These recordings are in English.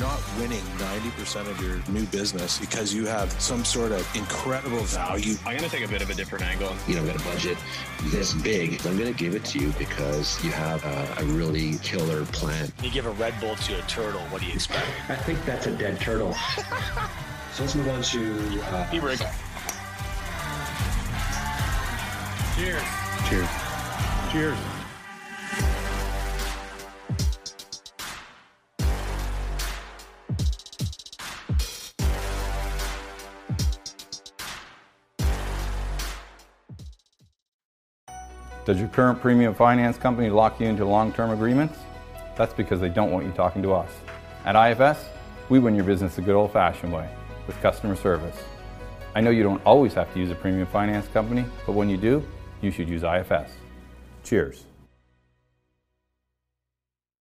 not winning 90% of your new business because you have some sort of incredible value. I'm going to take a bit of a different angle. You know, I've got a budget this big. I'm going to give it to you because you have a, a really killer plan. You give a Red Bull to a turtle, what do you expect? I think that's a dead turtle. so let's move on to. Uh, Be Rick. Cheers. Cheers. Cheers. Does your current premium finance company lock you into long-term agreements? That's because they don't want you talking to us. At IFS, we win your business the good old-fashioned way, with customer service. I know you don't always have to use a premium finance company, but when you do, you should use IFS. Cheers.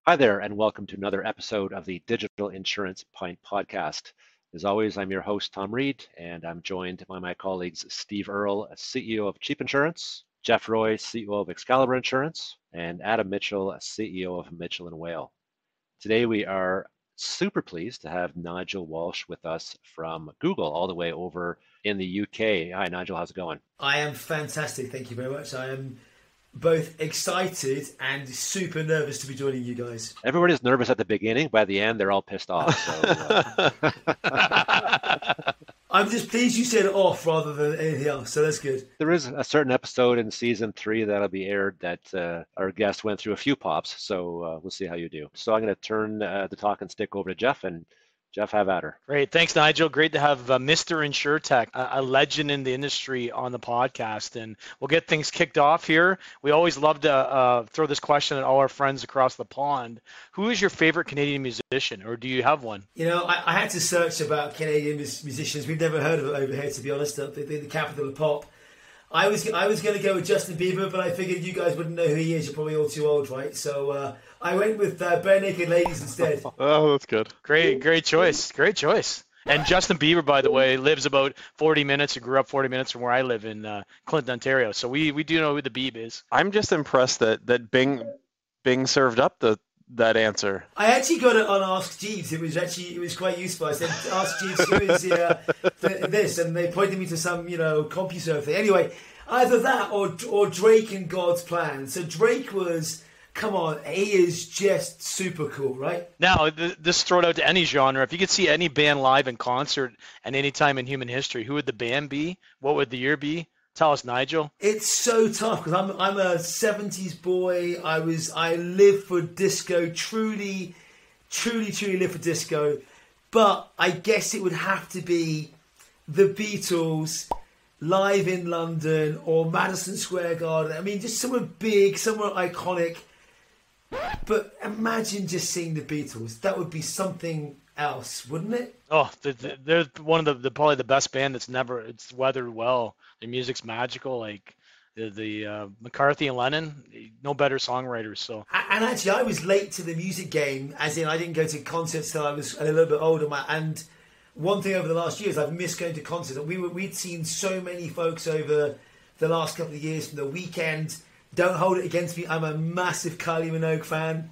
Hi there, and welcome to another episode of the Digital Insurance Pint Podcast. As always, I'm your host, Tom Reed, and I'm joined by my colleagues Steve Earle, CEO of Cheap Insurance, Jeff Roy, CEO of Excalibur Insurance, and Adam Mitchell, CEO of Mitchell and Whale. Today we are super pleased to have Nigel Walsh with us from Google, all the way over in the UK. Hi, Nigel, how's it going? I am fantastic. Thank you very much. I am both excited and super nervous to be joining you guys. Everybody's nervous at the beginning. By the end, they're all pissed off. So, uh... I'm just pleased you said off rather than anything else, so that's good. There is a certain episode in season three that'll be aired that uh, our guest went through a few pops, so uh, we'll see how you do. So I'm going to turn uh, the talking stick over to Jeff and Jeff, have at her. Great. Thanks, Nigel. Great to have uh, Mr. InsurTech, a, a legend in the industry, on the podcast. And we'll get things kicked off here. We always love to uh, throw this question at all our friends across the pond. Who is your favorite Canadian musician, or do you have one? You know, I, I had to search about Canadian musicians. We've never heard of it over here, to be honest, the, the, the capital of pop. I was I was going to go with Justin Bieber, but I figured you guys wouldn't know who he is. You're probably all too old, right? So uh, I went with uh, Barenaked Ladies instead. oh, that's good. Great, great choice. Great choice. And Justin Bieber, by the way, lives about 40 minutes or grew up 40 minutes from where I live in uh, Clinton, Ontario. So we, we do know who the Beeb is. I'm just impressed that, that Bing Bing served up the that answer. I actually got it on Ask Jeeves. It was actually it was quite useful. I said, "Ask Jeeves who is uh, th- this," and they pointed me to some you know CompuServe thing. Anyway, either that or or Drake and God's Plan. So Drake was come on, he is just super cool, right? Now, th- this throw it out to any genre. If you could see any band live in concert at any time in human history, who would the band be? What would the year be? Tell us, Nigel. It's so tough because I'm I'm a '70s boy. I was I live for disco. Truly, truly, truly live for disco. But I guess it would have to be the Beatles live in London or Madison Square Garden. I mean, just somewhere big, somewhere iconic. But imagine just seeing the Beatles. That would be something else, wouldn't it? Oh, they're one of the, the probably the best band that's never it's weathered well. Their music's magical. Like the, the uh, McCartney and Lennon, no better songwriters. So and actually, I was late to the music game, as in I didn't go to concerts till I was a little bit older. My and one thing over the last years, I've missed going to concerts. And we were we'd seen so many folks over the last couple of years from the Weeknd. Don't hold it against me. I'm a massive Kylie Minogue fan.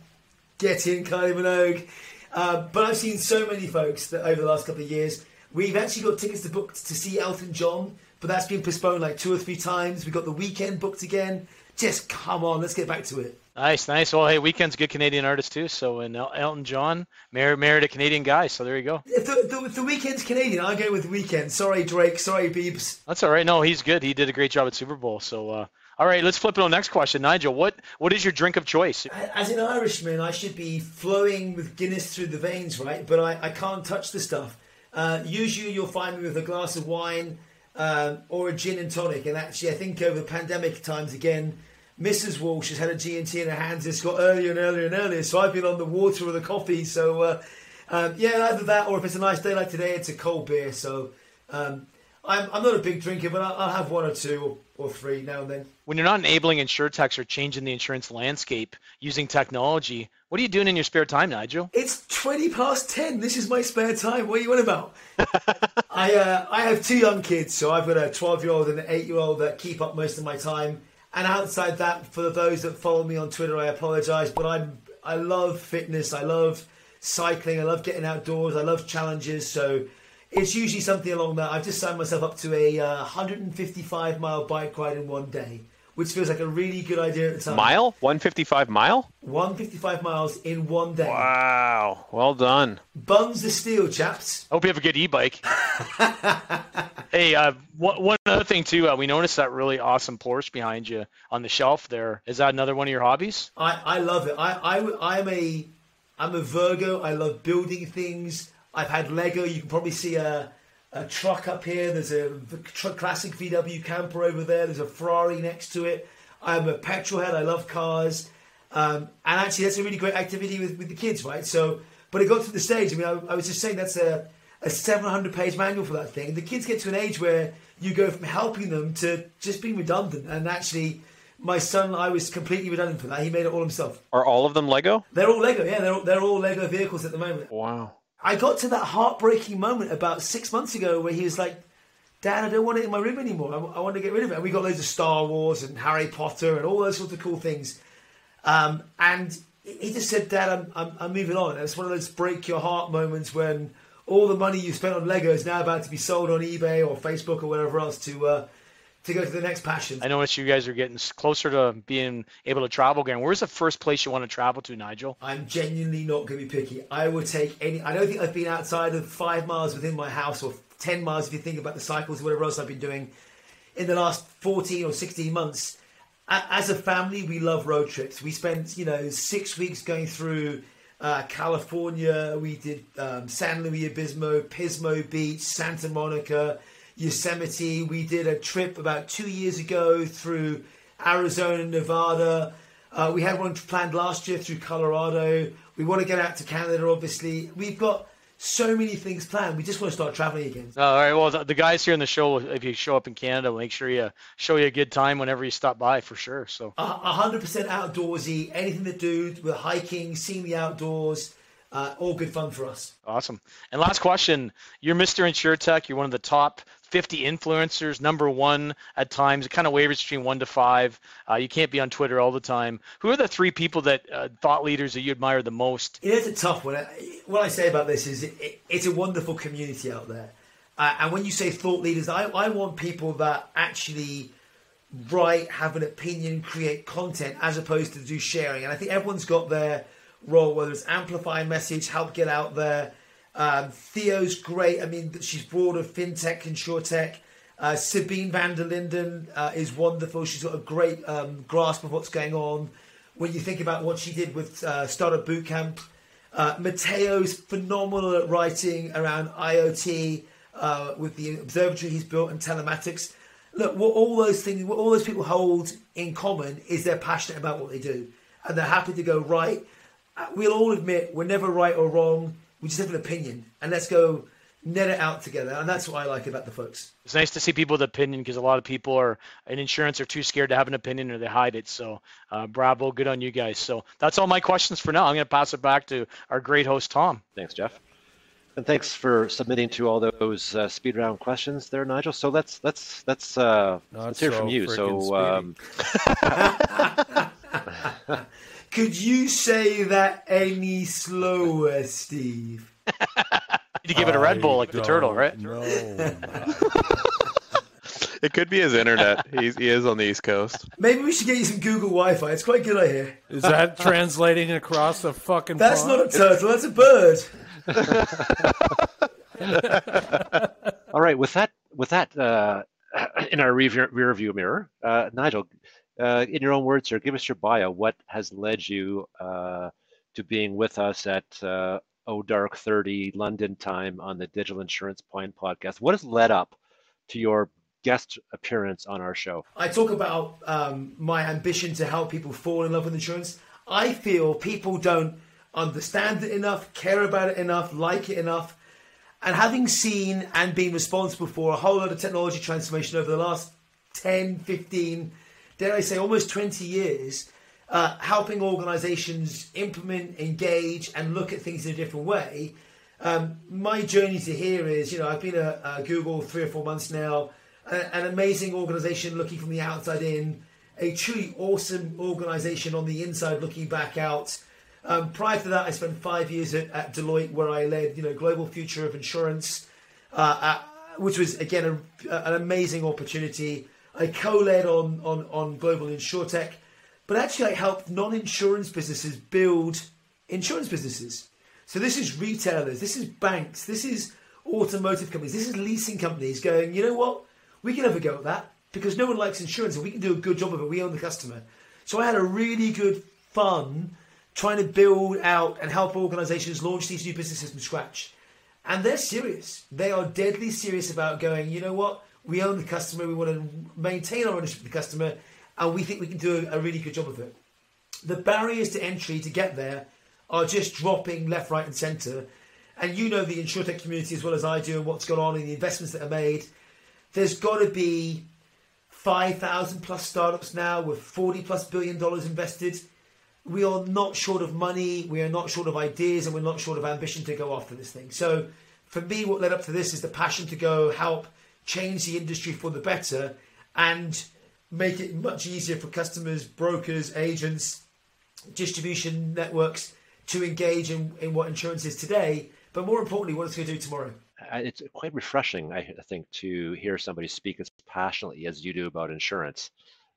Get in, Kylie Minogue. Uh, but I've seen so many folks that over the last couple of years. We've actually got tickets to book to see Elton John, but that's been postponed like two or three times. We've got the Weeknd booked again. Just come on, let's get back to it. Nice, nice. Well, hey, Weeknd's a good Canadian artist too. So, and Elton John married, married a Canadian guy. So there you go. If the, the, the Weeknd's Canadian, I go with Weeknd. Sorry, Drake. Sorry, Beebs. That's all right. No, he's good. He did a great job at Super Bowl. So, uh, all right, let's flip it on next question. Nigel, what what is your drink of choice? As an Irishman, I should be flowing with Guinness through the veins, right? But I, I can't touch the stuff. Uh, usually, you'll find me with a glass of wine um, or a gin and tonic. And actually, I think over the pandemic times again Mrs. Walsh has had a G&T in her hands. It's got earlier and earlier and earlier. So I've been on the water or the coffee. So uh, um, yeah, either that or if it's a nice day like today, it's a cold beer. So um, I'm, I'm not a big drinker, but I'll, I'll have one or two or, or, three now and then. When you're not enabling insurtechs or changing the insurance landscape using technology, what are you doing in your spare time, Nigel? It's 20 past 10. This is my spare time. What are you on about? I, uh, I have two young kids. So I've got a 12 year old and an 8 year old that keep up most of my time. And outside that, for those that follow me on Twitter, I apologise, but I'm I love fitness. I love cycling. I love getting outdoors. I love challenges. So it's usually something along that. I've just signed myself up to a uh, 155 mile bike ride in one day, which feels like a really good idea at the time. Mile? 155 mile? 155 miles in one day. Wow. Well done. Buns the steel, chaps. I hope you have a good e-bike. hey, uh, one, one other thing too, uh, we noticed that really awesome Porsche behind you on the shelf there. Is that another one of your hobbies? I, I love it. I, I, I'm a I'm a Virgo. I love building things. I've had Lego. You can probably see a, a truck up here. There's a v- classic VW camper over there. There's a Ferrari next to it. I'm a petrol head. I love cars. Um, and actually, that's a really great activity with, with the kids, right? So, but it got to the stage. I mean, I, I was just saying that's a, a 700 page manual for that thing. The kids get to an age where you go from helping them to just being redundant. And actually, my son, I was completely redundant for that. He made it all himself. Are all of them Lego? They're all Lego, yeah. They're all, they're all Lego vehicles at the moment. Wow. I got to that heartbreaking moment about six months ago where he was like, Dad, I don't want it in my room anymore. I, I want to get rid of it. And we got loads of Star Wars and Harry Potter and all those sorts of cool things. Um, and he just said, Dad, I'm, I'm, I'm moving on. And it's one of those break your heart moments when all the money you spent on Lego is now about to be sold on eBay or Facebook or whatever else to uh, to go to the next passion. I notice you guys are getting closer to being able to travel again. Where's the first place you want to travel to, Nigel? I'm genuinely not going to be picky. I would take any. I don't think I've been outside of five miles within my house or ten miles if you think about the cycles, or whatever else I've been doing in the last 14 or 16 months. As a family, we love road trips. We spent, you know, six weeks going through uh, California. We did um, San Luis Obispo, Pismo Beach, Santa Monica, Yosemite. We did a trip about two years ago through Arizona, Nevada. Uh, we had one planned last year through Colorado. We want to get out to Canada, obviously. We've got so many things planned. We just want to start traveling again. All right. Well, the, the guys here in the show, if you show up in Canada, we'll make sure you show you a good time whenever you stop by for sure. So hundred percent outdoorsy. Anything to do with hiking, seeing the outdoors. Uh, all good fun for us. Awesome. And last question: You're Mr. InsureTech. You're one of the top 50 influencers, number one at times. It kind of wavers between one to five. Uh, you can't be on Twitter all the time. Who are the three people that uh, thought leaders that you admire the most? It is a tough one. What I say about this is it, it, it's a wonderful community out there. Uh, and when you say thought leaders, I, I want people that actually write, have an opinion, create content, as opposed to do sharing. And I think everyone's got their role, whether it's amplify message, help get out there. Um, Theo's great. I mean, she's broad of fintech and insurtech. Uh, Sabine van der Linden uh, is wonderful. She's got a great um, grasp of what's going on. When you think about what she did with uh, Startup Bootcamp, uh, Matteo's phenomenal at writing around IoT uh, with the observatory he's built and telematics. Look, what all those things, what all those people hold in common is they're passionate about what they do, and they're happy to go right. Uh, we'll all admit we're never right or wrong we just have an opinion, and let's go net it out together. And that's what I like about the folks. It's nice to see people with opinion because a lot of people are in insurance are too scared to have an opinion or they hide it. So uh, bravo, good on you guys. So that's all my questions for now. I'm going to pass it back to our great host Tom. Thanks, Jeff. And thanks for submitting to all those uh, speed round questions there, Nigel. So let's let's let's uh, let's hear so from you. So um, Could you say that any slower, Steve? you give it a Red Bull like the turtle, right? No. It could be his internet. He's, he is on the East Coast. Maybe we should get you some Google Wi-Fi. It's quite good, I hear. Is that translating across a fucking That's pond? not a turtle. That's a bird. all right, with that with that uh, in our rear, rear view mirror, uh, Nigel, uh, in your own words here, give us your bio. What has led you uh, to being with us at uh, Oh Dark 30 London time on the Digital Insurance Pint podcast? What has led up to your guest appearance on our show? I talk about um, my ambition to help people fall in love with insurance. I feel people don't understand it enough, care about it enough, like it enough. And having seen and been responsible for a whole lot of technology transformation over the last 10, 15, dare I say, almost 20 years, uh, helping organizations implement, engage, and look at things in a different way. Um, my journey to here is, you know, I've been at uh, Google three or four months now, an amazing organization looking from the outside in, a truly awesome organization on the inside looking back out. Um, prior to that, I spent five years at, at Deloitte, where I led, you know, global future of insurance, uh, uh, which was again a, an amazing opportunity. I co-led on on on global insurtech, but actually I helped non-insurance businesses build insurance businesses. So this is retailers, this is banks, this is automotive companies, this is leasing companies going, you know what, we can have a go at that because no one likes insurance and we can do a good job of it. We own the customer. So I had a really good fun trying to build out and help organizations launch these new businesses from scratch. And they're serious. They are deadly serious about going, you know what? We own the customer. We want to maintain our ownership of the customer. And we think we can do a, a really good job of it. The barriers to entry to get there are just dropping left, right, and centre. And you know the insurtech community as well as I do and what's going on and the investments that are made. There's got to be 5,000 plus startups now with 40 plus billion dollars invested we are not short of money, we are not short of ideas, and we're not short of ambition to go after this thing. So, for me, what led up to this is the passion to go help change the industry for the better and make it much easier for customers, brokers, agents, distribution networks to engage in, in what insurance is today, but more importantly, what it's going to do tomorrow. It's quite refreshing, I think, to hear somebody speak as passionately as you do about insurance.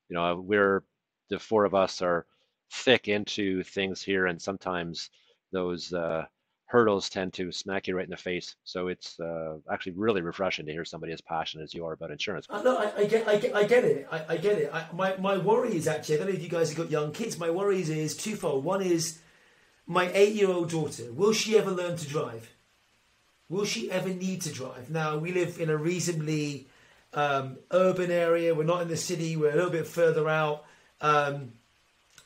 You know, we're the four of us are thick into things here, and sometimes those uh, hurdles tend to smack you right in the face. So it's uh, actually really refreshing to hear somebody as passionate as you are about insurance. I, no, I, I get, I get, I get it. I, I get it. I, my my worry is actually, I don't know if you guys have got young kids. My worry is, is twofold. One is my eight-year-old daughter. Will she ever learn to drive? Will she ever need to drive? Now we live in a reasonably um, urban area. We're not in the city. We're a little bit further out. Um,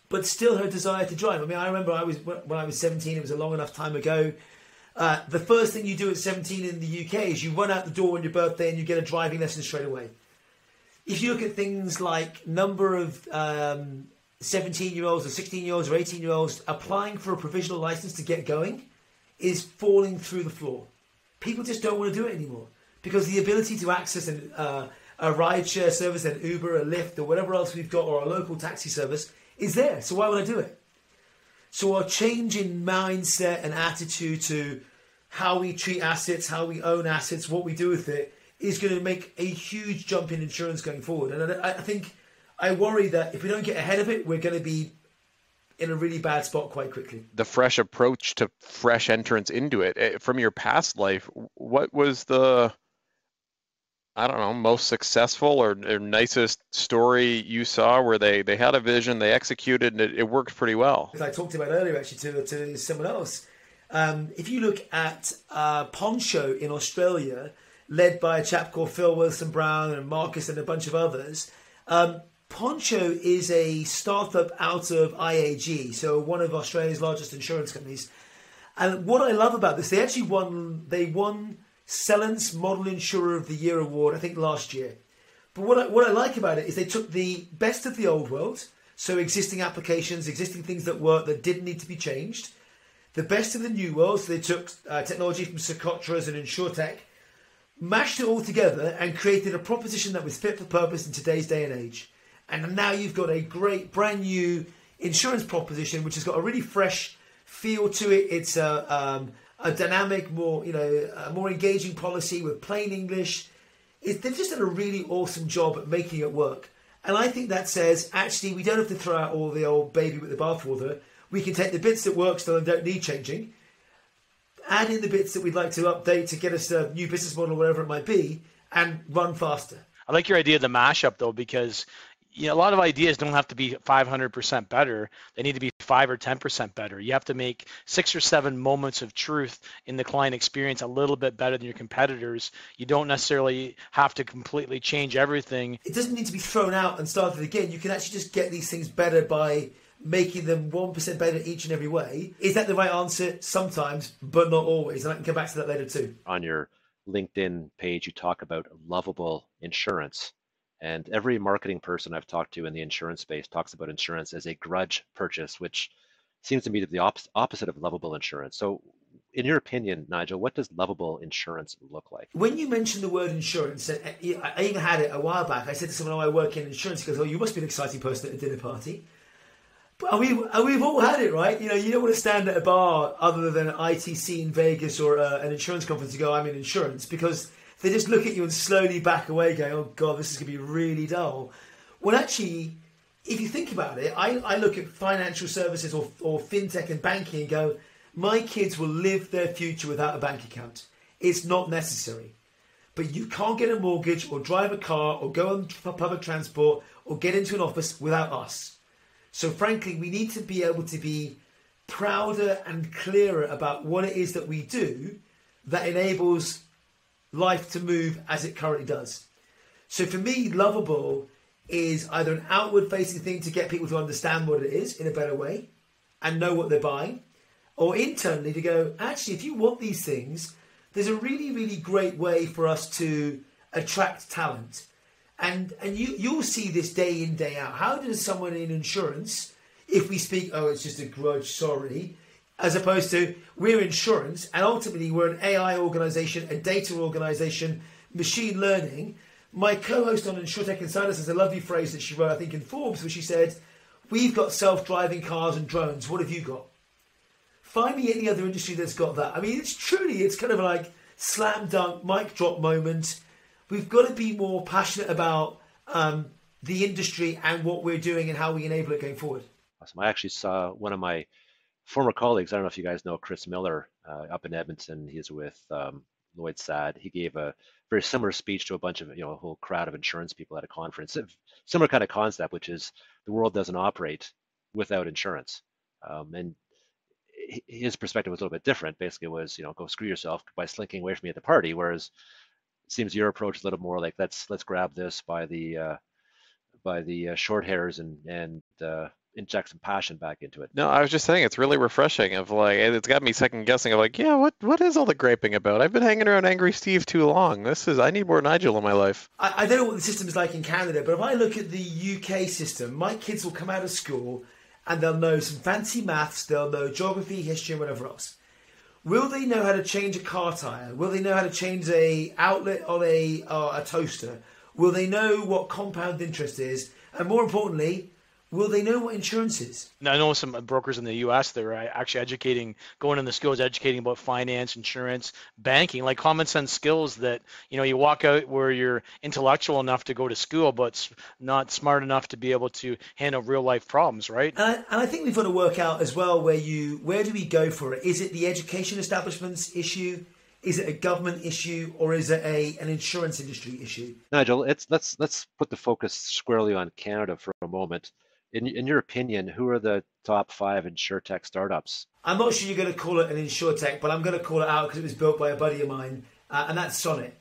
but still her desire to drive. I mean, I remember I was when I was 17. It was a long enough time ago. Uh, the first thing you do at 17 in the UK is you run out the door on your birthday and you get a driving lesson straight away. If you look at things like number of um, 17 year olds or 16 year olds or 18 year olds applying for a provisional license to get going is falling through the floor. People just don't want to do it anymore because the ability to access an, uh, a rideshare service, an Uber, a Lyft, or whatever else we've got, or a local taxi service is there. So why would I do it? So our change in mindset and attitude to how we treat assets, how we own assets, what we do with it, is going to make a huge jump in insurance going forward. And I, I think I worry that if we don't get ahead of it, we're going to be in a really bad spot quite quickly. The fresh approach to fresh entrance into it eh, from your past life, what was the I don't know, most successful or, or, nicest story you saw where they, they had a vision, they executed, and it, it worked pretty well? As I talked about earlier, actually, to, to someone else, um, if you look at uh, Poncho in Australia, led by a chap called Phil Wilson Brown and Marcus and a bunch of others, um, Poncho is a startup out of IAG, so one of Australia's largest insurance companies. And what I love about this, they actually won. They won Celent's Model Insurer of the Year award, I think last year. But what I, what I like about it is they took the best of the old world, so existing applications, existing things that work that didn't need to be changed, the best of the new world, so they took uh, technology from Socotra's and InsurTech, mashed it all together and created a proposition that was fit for purpose in today's day and age. And now you've got a great brand new insurance proposition which has got a really fresh feel to it. It's a um, a dynamic, more you know, a more engaging policy with plain English. It, they've just done a really awesome job at making it work. And I think that says actually we don't have to throw out all the old baby with the bathwater. We can take the bits that work still and don't need changing, add in the bits that we'd like to update to get us a new business model, whatever it might be, and run faster. I like your idea of the mashup though, because you know, a lot of ideas don't have to be 500% better. They need to be 5 or 10% better. You have to make six or seven moments of truth in the client experience a little bit better than your competitors. You don't necessarily have to completely change everything. It doesn't need to be thrown out and started again. You can actually just get these things better by making them 1% better each and every way. Is that the right answer? Sometimes, but not always. And I can come back to that later too. On your LinkedIn page, you talk about lovable insurance and every marketing person I've talked to in the insurance space talks about insurance as a grudge purchase, which seems to me to be the op- opposite of lovable insurance. So, in your opinion, Nigel, what does lovable insurance look like? When you mentioned the word insurance, uh, uh, I even had it a while back. I said to someone, "Oh, I work in insurance." He goes, "Oh, you must be an exciting person at a dinner party." But uh, we, we've all had it, right? You know, you don't want to stand at a bar other than an ITC in Vegas or uh, an insurance conference to go, I'm in insurance, because they just look at you and slowly back away, going, oh, God, this is going to be really dull. When actually, if you think about it, I, I look at financial services or, or fintech and banking and go, my kids will live their future without a bank account. It's not necessary. But you can't get a mortgage or drive a car or go on public transport or get into an office without us. So, frankly, we need to be able to be prouder and clearer about what it is that we do that enables life to move as it currently does. So, for me, lovable is either an outward facing thing to get people to understand what it is in a better way and know what they're buying, or internally to go, actually, if you want these things, there's a really, really great way for us to attract talent. And and you you'll see this day in, day out. How does someone in insurance, if we speak, oh, it's just a grudge, sorry, as opposed to we're insurance and ultimately we're an AI organization, a data organization, machine learning. My co-host on InsurTech Insiders has a lovely phrase that she wrote, I think, in Forbes, where she said, We've got self-driving cars and drones. What have you got? Find me any other industry that's got that. I mean, it's truly, it's kind of like slam dunk, mic drop moment. We've got to be more passionate about um, the industry and what we're doing and how we enable it going forward. Awesome. I actually saw one of my former colleagues. I don't know if you guys know Chris Miller uh, up in Edmonton. He's with um, Lloyd Sadd. He gave a very similar speech to a bunch of you know a whole crowd of insurance people at a conference. Similar kind of concept, which is the world doesn't operate without insurance. Um, and his perspective was a little bit different. Basically, was you know go screw yourself by slinking away from me at the party. Whereas it seems your approach is a little more like let's let's grab this by the uh, by the uh, short hairs and and uh, inject some passion back into it. No, I was just saying it's really refreshing. Of like, it's got me second guessing. Of like, yeah, what what is all the graping about? I've been hanging around Angry Steve too long. This is I need more Nigel in my life. I, I don't know what the system is like in Canada, but if I look at the UK system, my kids will come out of school and they'll know some fancy maths, they'll know geography, history, and whatever else. Will they know how to change a car tire? Will they know how to change a outlet on a uh, a toaster? Will they know what compound interest is? And more importantly, will they know what insurance is? Now, I know some brokers in the U.S. that are actually educating, going in the schools, educating about finance, insurance, banking, like common sense skills that you know you walk out where you're intellectual enough to go to school, but not smart enough to be able to handle real life problems, right? And I, and I think we've got to work out as well where you where do we go for it? Is it the education establishment's issue? Is it a government issue or is it a an insurance industry issue? Nigel, it's let's let's put the focus squarely on Canada for a moment in, in your opinion, who are the top five insurtech startups? I'm not sure you're going to call it an insurtech, but I'm going to call it out because it was built by a buddy of mine, uh, and that's Sonnet.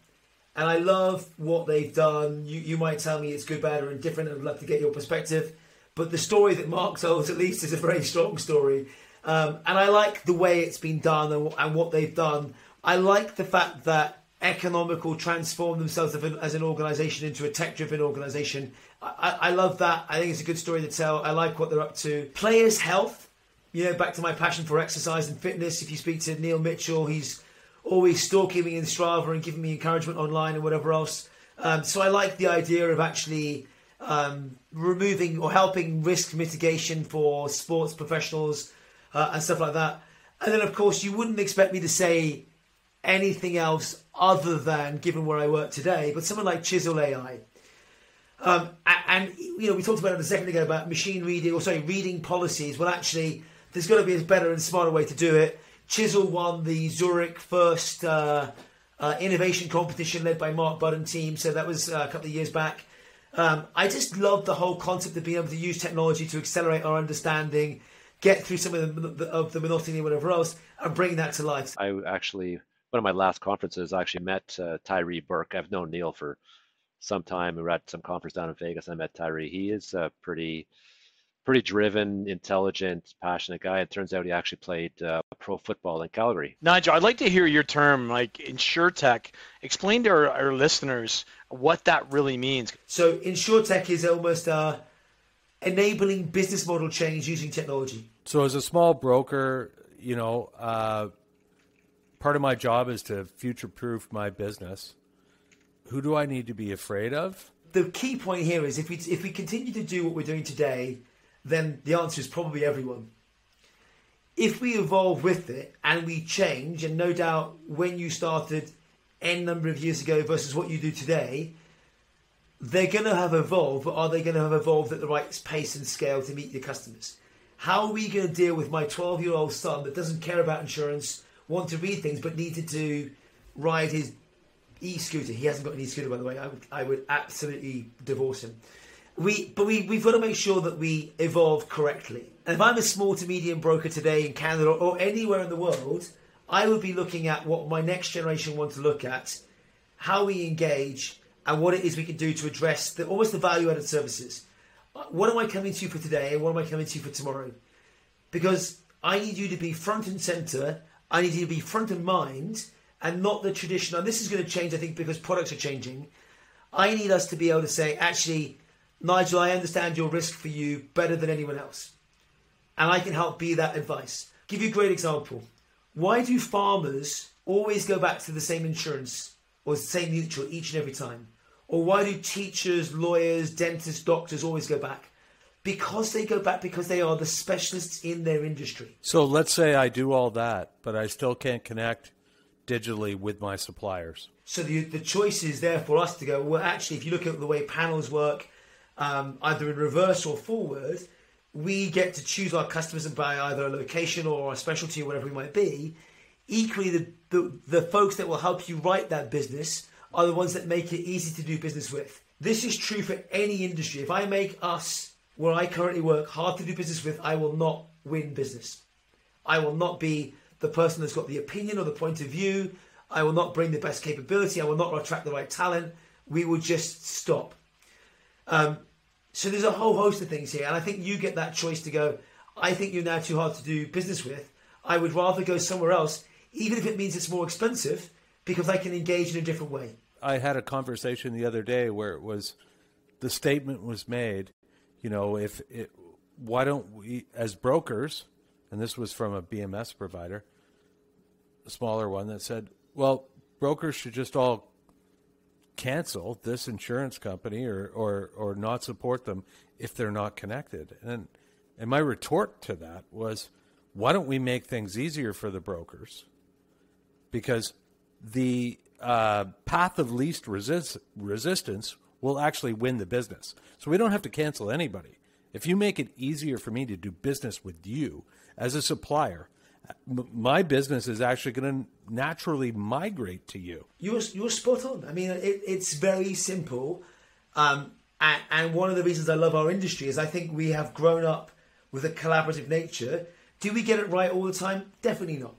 And I love what they've done. You, you might tell me it's good, bad, or indifferent. I'd love to get your perspective. But the story that Mark told, at least, is a very strong story. Um, and I like the way it's been done and, and what they've done. I like the fact that Economical transform themselves as an organization into a tech driven organization. I, I, love that. I think it's a good story to tell. I like what they're up to. Players' health, you know, back to my passion for exercise and fitness. If you speak to Neil Mitchell, he's always stalking me in Strava and giving me encouragement online and whatever else. Um, so I like the idea of actually um, removing or helping risk mitigation for sports professionals uh, and stuff like that. And then, of course, you wouldn't expect me to say anything else other than given where I work today, but someone like Chisel AI. Um, and, you know, we talked about it a second ago about machine reading, or sorry, reading policies. Well, actually, there's got to be a better and smarter way to do it. Chisel won the Zurich first uh, uh, innovation competition led by Mark Budd team, so that was uh, a couple of years back. Um, I just love the whole concept of being able to use technology to accelerate our understanding, get through some of the, of the monotony and whatever else, and bring that to life. I actually one of my last conferences, I actually met uh, Tyree Burke. I've known Neil for some time. We were at some conference down in Vegas. I met Tyree. He is a pretty, pretty driven, intelligent, passionate guy. It turns out he actually played uh, pro football in Calgary. Nigel, I'd like to hear your term, like insurtech. Explain to our, our listeners what that really means. So, insurtech is almost uh, enabling business model change using technology. So, as a small broker, you know. Uh, part of my job is to future proof my business. Who do I need to be afraid of? The key point here is if we if we continue to do what we're doing today, then the answer is probably everyone. If we evolve with it and we change, and no doubt when you started n number of years ago versus what you do today, they're going to have evolved, but are they going to have evolved at the right pace and scale to meet your customers? How are we going to deal with my 12 year old son that doesn't care about insurance, want to read things, but needed to ride his e scooter? He hasn't got an e scooter, by the way. I would, I would absolutely divorce him. We, but we, we've got to make sure that we evolve correctly. And if I'm a small to medium broker today in Canada or anywhere in the world, I would be looking at what my next generation want to look at, how we engage, and what it is we can do to address the, almost the value added services. What am I coming to you for today and what am I coming to you for tomorrow? Because I need you to be front and center, I need you to be front of mind and not the traditional. And this is going to change, I think, because products are changing. I need us to be able to say, actually, Nigel, I understand your risk for you better than anyone else. And I can help be that advice. Give you a great example. Why do farmers always go back to the same insurance or the same mutual each and every time? Or why do teachers, lawyers, dentists, doctors always go back? Because they go back because they are the specialists in their industry. So let's say I do all that, but I still can't connect digitally with my suppliers. So the, the choice is there for us to go, well, actually, if you look at the way panels work, um, either in reverse or forward, we get to choose our customers and buy either a location or a specialty or whatever it might be. Equally, the, the, the folks that will help you write that business are the ones that make it easy to do business with. This is true for any industry. If I make us, where I currently work, hard to do business with, I will not win business. I will not be the person that's got the opinion or the point of view. I will not bring the best capability. I will not attract the right talent. We will just stop. Um, so there's a whole host of things here, and I think you get that choice to go. I think you're now too hard to do business with. I would rather go somewhere else, even if it means it's more expensive, because I can engage in a different way. I had a conversation the other day where it was the statement was made, you know, if it, why don't we, as brokers, and this was from a BMS provider, a smaller one that said, well, brokers should just all cancel this insurance company or, or, or not support them if they're not connected. And, and my retort to that was, why don't we make things easier for the brokers? Because the uh, path of least resist, resistance will actually win the business. So we don't have to cancel anybody. If you make it easier for me to do business with you as a supplier, my business is actually going to naturally migrate to you. You're, you're spot on. I mean, it, it's very simple. Um, and, and one of the reasons I love our industry is I think we have grown up with a collaborative nature. Do we get it right all the time? Definitely not.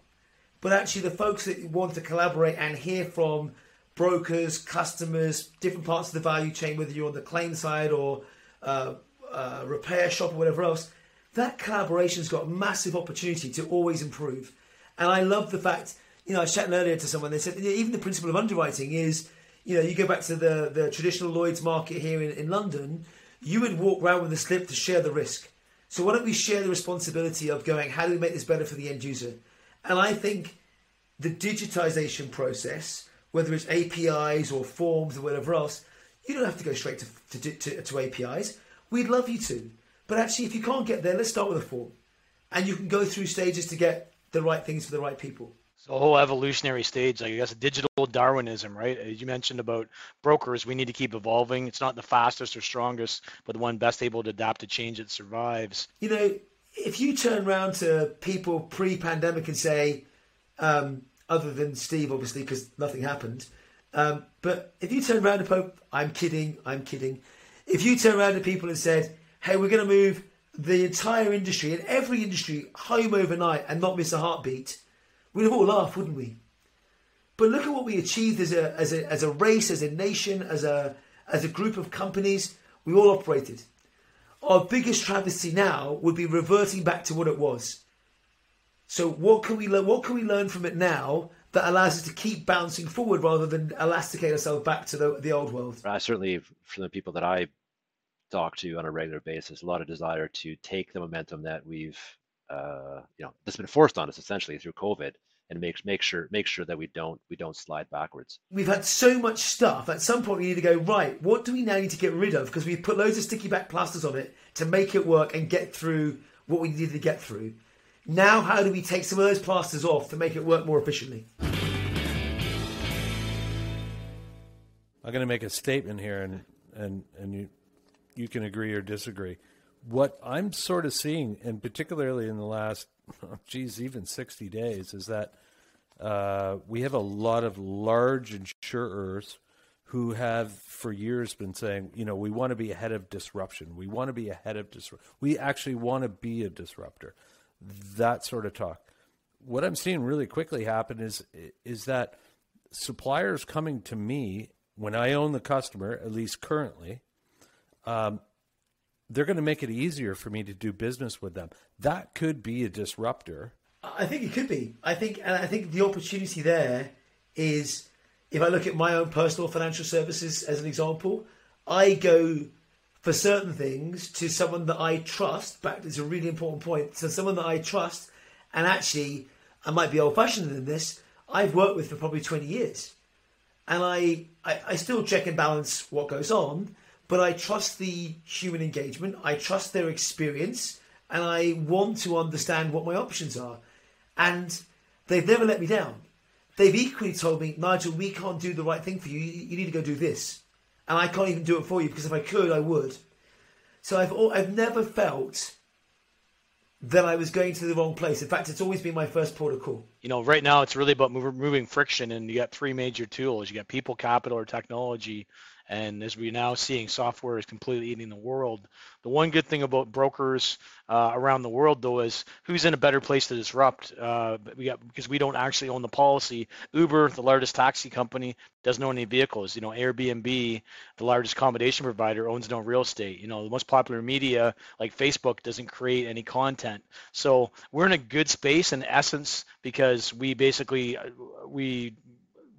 But actually, the folks that want to collaborate and hear from brokers, customers, different parts of the value chain, whether you're on the claim side or uh, uh, repair shop or whatever else, that collaboration's got massive opportunity to always improve. And I love the fact, you know, I was chatting earlier to someone, they said even the principle of underwriting is, you know, you go back to the, the traditional Lloyd's market here in, in London, you would walk around with a slip to share the risk. So why don't we share the responsibility of going, how do we make this better for the end user? And I think the digitization process, whether it's APIs or forms or whatever else, you don't have to go straight to, to, to, to APIs. We'd love you to. But actually, if you can't get there, let's start with a form. And you can go through stages to get the right things for the right people. So a whole evolutionary stage, like I guess digital Darwinism, right? As you mentioned about brokers, we need to keep evolving. It's not the fastest or strongest, but the one best able to adapt to change that survives. You know, if you turn around to people pre-pandemic and say, um, other than Steve, obviously, because nothing happened, um, but if you turn around to Pope, I'm kidding, I'm kidding. If you turn around to people and said, hey, we're going to move the entire industry and every industry home overnight and not miss a heartbeat, we'd all laughed, wouldn't we? But look at what we achieved as a, as a, as a race, as a nation, as a, as a group of companies. We all operated. Our biggest travesty now would be reverting back to what it was. So what can we learn? What can we learn from it now that allows us to keep bouncing forward rather than elasticate ourselves back to the, the old world? I certainly, from the people that I talk to on a regular basis, a lot of desire to take the momentum that we've, uh, you know, that's been forced on us essentially through COVID and make make sure make sure that we don't we don't slide backwards. We've had so much stuff. At some point, we need to go right. What do we now need to get rid of? Because we've put loads of sticky back plasters on it to make it work and get through what we needed to get through. Now, how do we take some of those plasters off to make it work more efficiently? I'm going to make a statement here, and and and you you can agree or disagree. What I'm sort of seeing, and particularly in the last, geez, even 60 days, is that uh, we have a lot of large insurers who have for years been saying, you know, we want to be ahead of disruption. We want to be ahead of disruption. We actually want to be a disruptor. That sort of talk. What I'm seeing really quickly happen is is that suppliers coming to me when I own the customer, at least currently, um, they're going to make it easier for me to do business with them. That could be a disruptor. I think it could be. I think, and I think the opportunity there is, if I look at my own personal financial services as an example, I go for certain things to someone that I trust. Back, it's a really important point. So someone that I trust, and actually, I might be old-fashioned in this. I've worked with for probably twenty years, and I, I, I still check and balance what goes on but I trust the human engagement, I trust their experience, and I want to understand what my options are. And they've never let me down. They've equally told me, Nigel, we can't do the right thing for you. You need to go do this. And I can't even do it for you because if I could, I would. So I've, I've never felt that I was going to the wrong place. In fact, it's always been my first port of call. You know, right now it's really about moving friction, and you got three major tools. You got people, capital, or technology. And as we're now seeing, software is completely eating the world. The one good thing about brokers uh, around the world, though, is who's in a better place to disrupt. Uh, we got because we don't actually own the policy. Uber, the largest taxi company, doesn't own any vehicles. You know, Airbnb, the largest accommodation provider, owns no real estate. You know, the most popular media like Facebook doesn't create any content. So we're in a good space in essence because we basically uh, we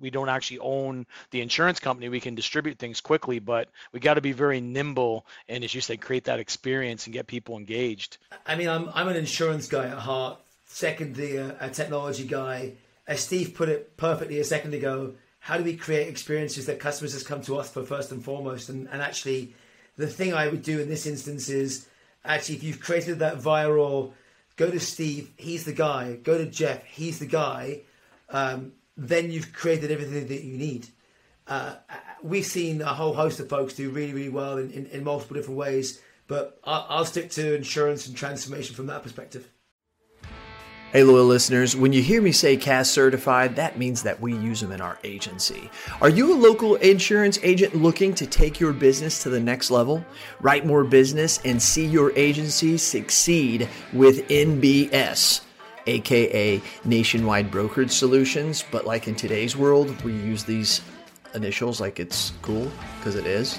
we don't actually own the insurance company. We can distribute things quickly, but we got to be very nimble and, as you said, create that experience and get people engaged. I mean, I'm I'm an insurance guy at heart. Secondly, a, a technology guy. As Steve put it perfectly a second ago, how do we create experiences that customers just come to us for first and foremost? And, and actually, the thing I would do in this instance is actually, if you've created that viral, go to Steve, he's the guy. Go to Jeff, he's the guy. Um, then you've created everything that you need. Uh, we've seen a whole host of folks do really, really well in, in, in multiple different ways, but I'll, I'll stick to insurance and transformation from that perspective. Hey, loyal listeners, when you hear me say CAS certified, that means that we use them in our agency. Are you a local insurance agent looking to take your business to the next level? Write more business and see your agency succeed with NBS aka Nationwide Brokerage Solutions. But like in today's world, we use these initials like it's cool because it is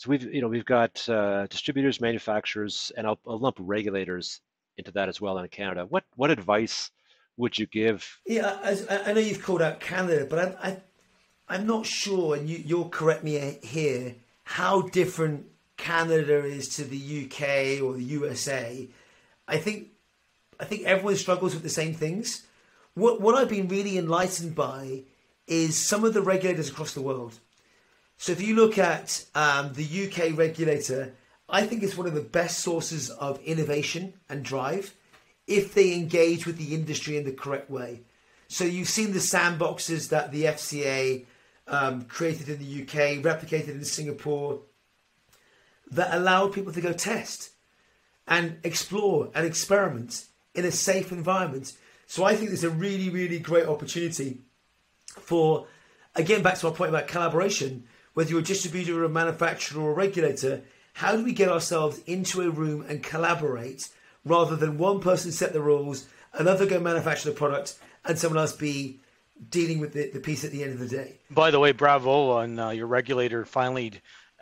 So we've you know we've got uh, distributors, manufacturers, and I'll, I'll, lump regulators into that as well in Canada. What what advice would you give? Yeah, I, I know you've called out Canada, but I, I am not sure, and you, you'll correct me here, how different Canada is to the UK or the USA. I think I think everyone struggles with the same things. What what I've been really enlightened by is some of the regulators across the world. So if you look at um, the UK regulator, I think it's one of the best sources of innovation and drive if they engage with the industry in the correct way. So you've seen the sandboxes that the FCA um, created in the UK, replicated in Singapore, that allowed people to go test. and explore and experiment in a safe environment. So I think there's a really, really great opportunity for, again, back to our point about collaboration, whether you're a distributor or a manufacturer or a regulator, how do we get ourselves into a room and collaborate rather than one person set the rules, another go manufacture the product, and someone else be dealing with the, the piece at the end of the day? By the way, bravo on uh, your regulator finally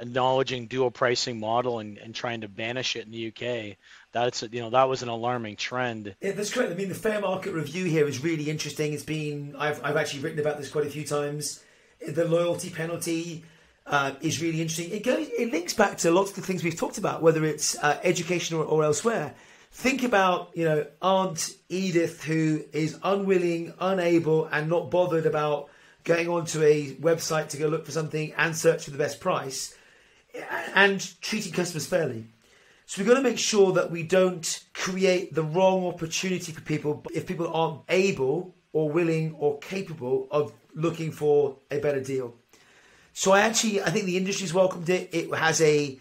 acknowledging dual pricing model and, and trying to banish it in the UK. That's you know that was an alarming trend. Yeah, that's correct. I mean, the fair market review here is really interesting. It's been I've I've actually written about this quite a few times. The loyalty penalty uh, is really interesting. It goes it links back to lots of the things we've talked about, whether it's uh, education or, or elsewhere. Think about you know Aunt Edith who is unwilling, unable, and not bothered about going onto a website to go look for something and search for the best price and treating customers fairly. So we've got to make sure that we don't create the wrong opportunity for people if people aren't able or willing or capable of looking for a better deal. So I actually I think the industry's welcomed it. It has a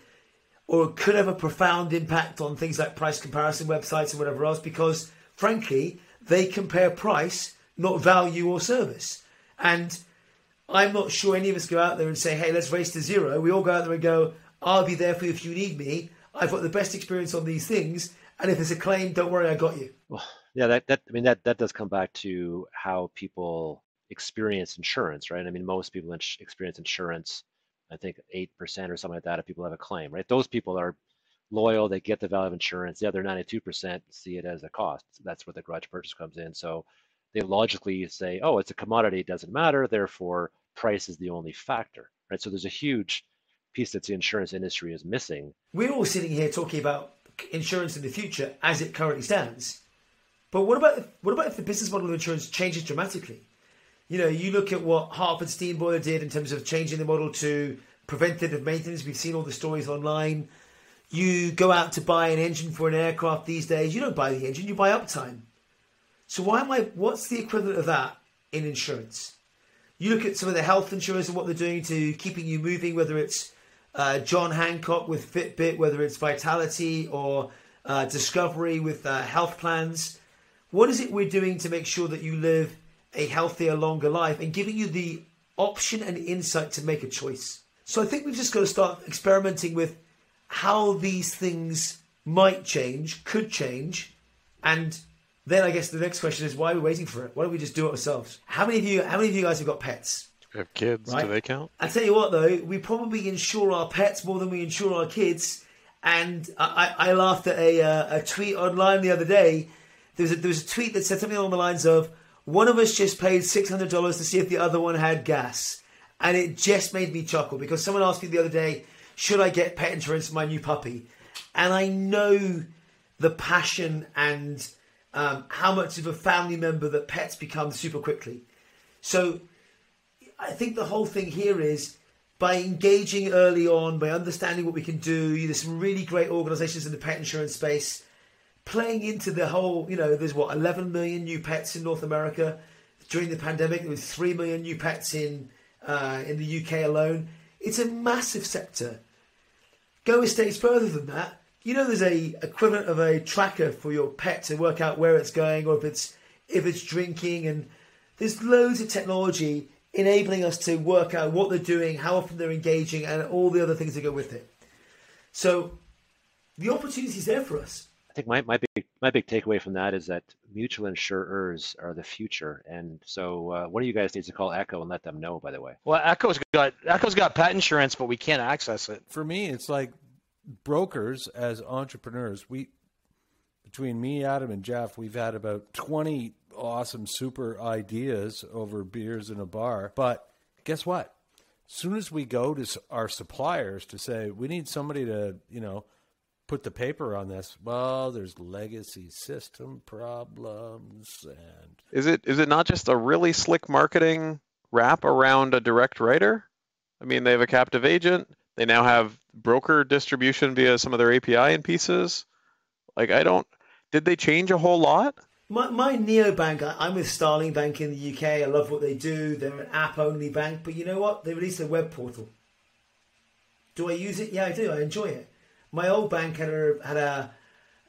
or could have a profound impact on things like price comparison websites and whatever else because frankly they compare price not value or service. And I'm not sure any of us go out there and say, hey, let's race to zero. We all go out there and go, I'll be there for you if you need me. I've got the best experience on these things. And if there's a claim, don't worry, I got you. Well, yeah, that, that I mean that that does come back to how people experience insurance, right? I mean, most people experience insurance. I think eight percent or something like that. If people have a claim, right? Those people are loyal. They get the value of insurance. The other ninety-two percent see it as a cost. That's where the grudge purchase comes in. So they logically say, oh, it's a commodity, it doesn't matter, therefore price is the only factor, right? So there's a huge piece that the insurance industry is missing. We're all sitting here talking about insurance in the future as it currently stands. But what about what about if the business model of insurance changes dramatically? You know, you look at what Hartford Steam Boiler did in terms of changing the model to preventative maintenance. We've seen all the stories online. You go out to buy an engine for an aircraft these days. You don't buy the engine; you buy uptime. So why am I? What's the equivalent of that in insurance? You look at some of the health insurers and what they're doing to keeping you moving, whether it's uh, John Hancock with Fitbit, whether it's Vitality or uh, Discovery with uh, health plans. What is it we're doing to make sure that you live a healthier, longer life and giving you the option and insight to make a choice? So I think we've just got to start experimenting with how these things might change, could change, and then I guess the next question is why are we waiting for it? Why don't we just do it ourselves? How many of you? How many of you guys have got pets? We have kids. Right? Do they count? I tell you what, though, we probably insure our pets more than we insure our kids. And I, I laughed at a, uh, a tweet online the other day. There was, a, there was a tweet that said something along the lines of, "One of us just paid six hundred dollars to see if the other one had gas," and it just made me chuckle because someone asked me the other day, "Should I get pet insurance for my new puppy?" And I know the passion and um, how much of a family member that pets become super quickly. So I think the whole thing here is by engaging early on, by understanding what we can do, there's some really great organizations in the pet insurance space playing into the whole, you know, there's what, 11 million new pets in North America. During the pandemic, there was 3 million new pets in, uh, in the UK alone. It's a massive sector. Go a stage further than that you know there's a equivalent of a tracker for your pet to work out where it's going or if it's if it's drinking and there's loads of technology enabling us to work out what they're doing, how often they're engaging, and all the other things that go with it. So the opportunity is there for us. I think my, my big my big takeaway from that is that mutual insurers are the future, and so uh, one of you guys needs to call Echo and let them know. By the way, well, Echo's got Echo's got pet insurance, but we can't access it. For me, it's like brokers as entrepreneurs, we between me, Adam, and Jeff, we've had about twenty awesome super ideas over beers in a bar. But guess what? As soon as we go to our suppliers to say we need somebody to, you know, put the paper on this, well, there's legacy system problems and Is it is it not just a really slick marketing wrap around a direct writer? I mean, they have a captive agent. They now have broker distribution via some of their API and pieces. Like I don't. Did they change a whole lot? My, my neobank, I'm with Starling Bank in the UK. I love what they do. They're an app-only bank, but you know what? They released a web portal. Do I use it? Yeah, I do. I enjoy it. My old bank had a had a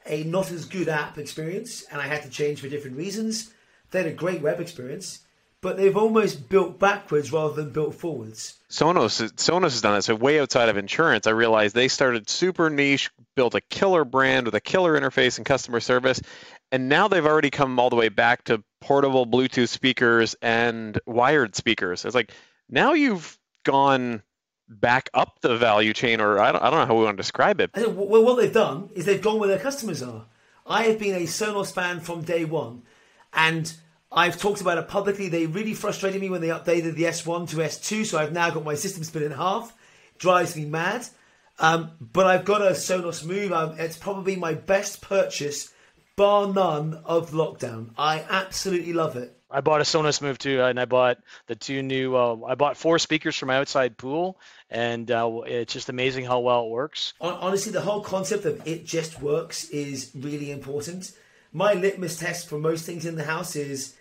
a not as good app experience, and I had to change for different reasons. They had a great web experience, but they've almost built backwards rather than built forwards. Sonos Sonos has done that. So way outside of insurance, I realized they started super niche, built a killer brand with a killer interface and customer service, and now they've already come all the way back to portable Bluetooth speakers and wired speakers. It's like now you've gone back up the value chain, or I don't, I don't know how we want to describe it. Well, what they've done is they've gone where their customers are. I have been a Sonos fan from day one, and I've talked about it publicly. They really frustrated me when they updated the S1 to S2, so I've now got my system split in half. Drives me mad. Um, but I've got a Sonos Move. Um, it's probably my best purchase, bar none, of lockdown. I absolutely love it. I bought a Sonos Move too, and I bought the two new. Uh, I bought four speakers for my outside pool, and uh, it's just amazing how well it works. Honestly, the whole concept of it just works is really important. My litmus test for most things in the house is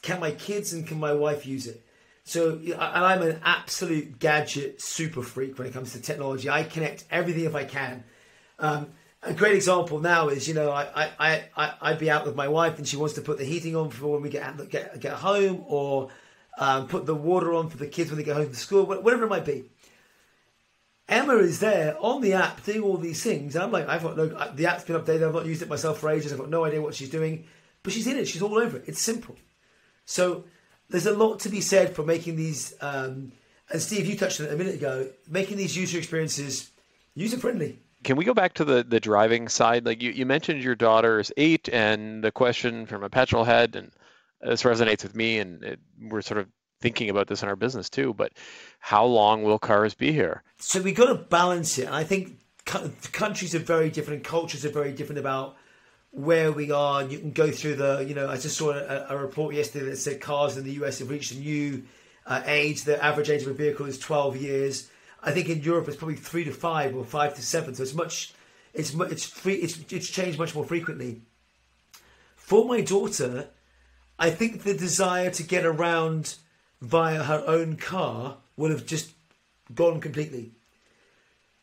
can my kids and can my wife use it? So, and I'm an absolute gadget super freak when it comes to technology. I connect everything if I can. Um, a great example now is, you know, I, I, I, I'd be out with my wife and she wants to put the heating on for when we get, get, get home or um, put the water on for the kids when they get home from school, whatever it might be. Emma is there on the app doing all these things. And I'm like, I've got no, the app's been updated. I've not used it myself for ages. I've got no idea what she's doing, but she's in it. She's all over it. It's simple. So there's a lot to be said for making these, um, and Steve, you touched on it a minute ago, making these user experiences user friendly can we go back to the the driving side? Like you, you mentioned your daughter is eight, and the question from a petrol head, and this resonates with me, and it, we're sort of thinking about this in our business too. But how long will cars be here? So we got to balance it. And I think countries are very different, cultures are very different about where we are. And You can go through the, you know, I just saw a, a report yesterday that said cars in the US have reached a new uh, age. The average age of a vehicle is 12 years. I think in Europe it's probably three to five or five to seven. So it's much, it's it's free, it's it's changed much more frequently. For my daughter, I think the desire to get around via her own car would have just gone completely.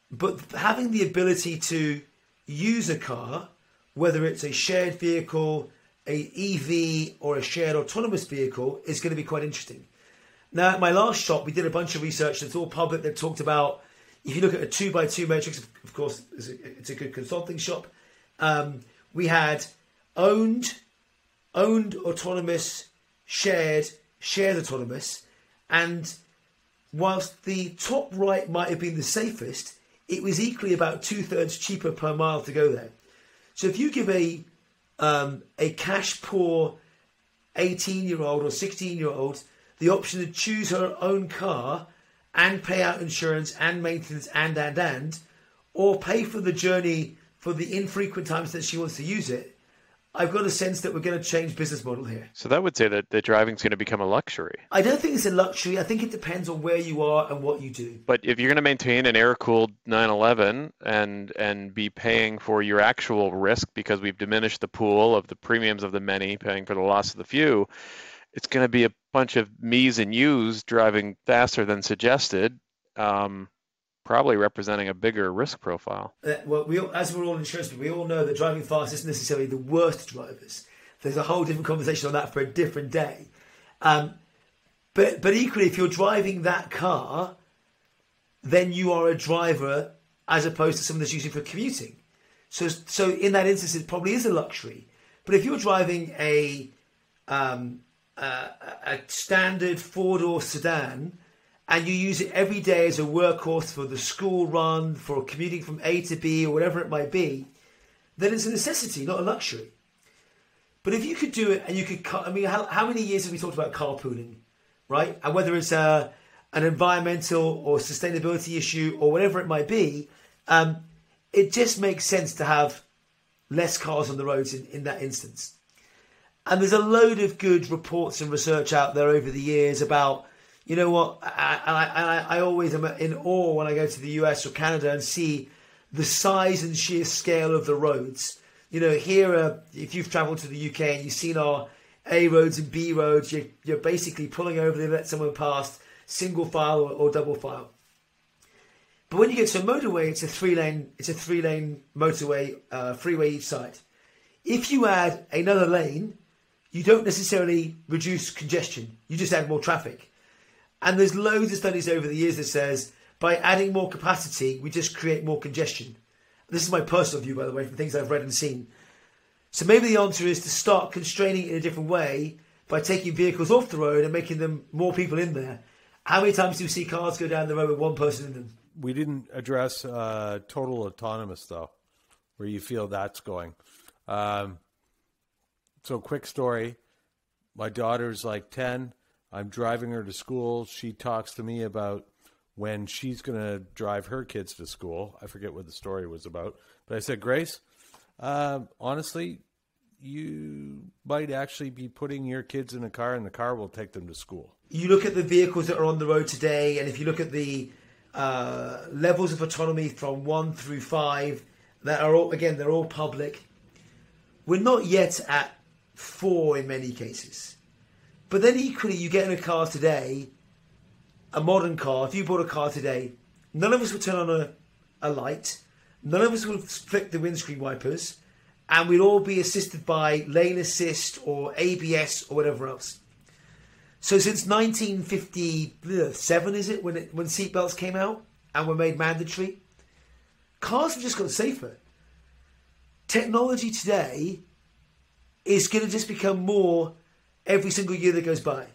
But having the ability to use a car, whether it's a shared vehicle, a EV, or a shared autonomous vehicle, is going to be quite interesting. Now, at my last shop, we did a bunch of research that's all public that talked about if you look at a two by two matrix, of course, it's a, it's a good consulting shop. Um, we had owned, owned autonomous, shared, shared autonomous, and whilst the top right might have been the safest, it was equally about two thirds cheaper per mile to go there. So if you give a um, a cash poor 18 year old or 16 year old the option to choose her own car and pay out insurance and maintenance and and and, or pay for the journey for the infrequent times that she wants to use it. I've got a sense that we're going to change business model here. So that would say that, that driving is going to become a luxury. I don't think it's a luxury. I think it depends on where you are and what you do. But if you're going to maintain an air-cooled 911 and and be paying for your actual risk because we've diminished the pool of the premiums of the many, paying for the loss of the few, it's going to be a bunch of me's and you's driving faster than suggested, um, probably representing a bigger risk profile. Uh, well, we as we're all insurance we all know that driving fast isn't necessarily the worst drivers. There's a whole different conversation on that for a different day. Um, but but equally, if you're driving that car, then you are a driver as opposed to someone that's using for commuting. So so in that instance, it probably is a luxury. But if you're driving a um, a standard four door sedan and you use it every day as a workhorse for the school run, for commuting from A to B, or whatever it might be, then it's a necessity, not a luxury. But if you could do it and you could, I mean, how, how many years have we talked about carpooling, right? And whether it's a, an environmental or sustainability issue or whatever it might be, um, it just makes sense to have less cars on the roads in, in that instance. And there's a load of good reports and research out there over the years about, you know what, I, I, I always am in awe when I go to the US or Canada and see the size and sheer scale of the roads. You know, here, uh, if you've travelled to the UK and you've seen our A roads and B roads, you're, you're basically pulling over to let someone past, single file or, or double file. But when you get to a motorway, it's a three lane. It's a three lane motorway, uh, freeway each side. If you add another lane, you don't necessarily reduce congestion. You just add more traffic. And there's loads of studies over the years that says by adding more capacity, we just create more congestion. This is my personal view, by the way, from things I've read and seen. So maybe the answer is to start constraining it in a different way by taking vehicles off the road and making them more people in there. How many times do you see cars go down the road with one person in them? We didn't address uh, total autonomous though, where you feel that's going. Um, so, quick story: my daughter's like ten. I'm driving her to school. She talks to me about when she's going to drive her kids to school. I forget what the story was about, but I said, Grace, uh, honestly, you might actually be putting your kids in a car, and the car will take them to school. You look at the vehicles that are on the road today, and if you look at the uh, levels of autonomy from one through five, that are all again they're all public. We're not yet at four in many cases, but then equally, you get in a car today, a modern car. If you bought a car today, none of us would turn on a, a light, none of us would flick the windscreen wipers and we'd all be assisted by lane assist or ABS or whatever else. So since 1957, is it when it, when seatbelts came out and were made mandatory, cars have just got safer. Technology today is going to just become more every single year that goes by.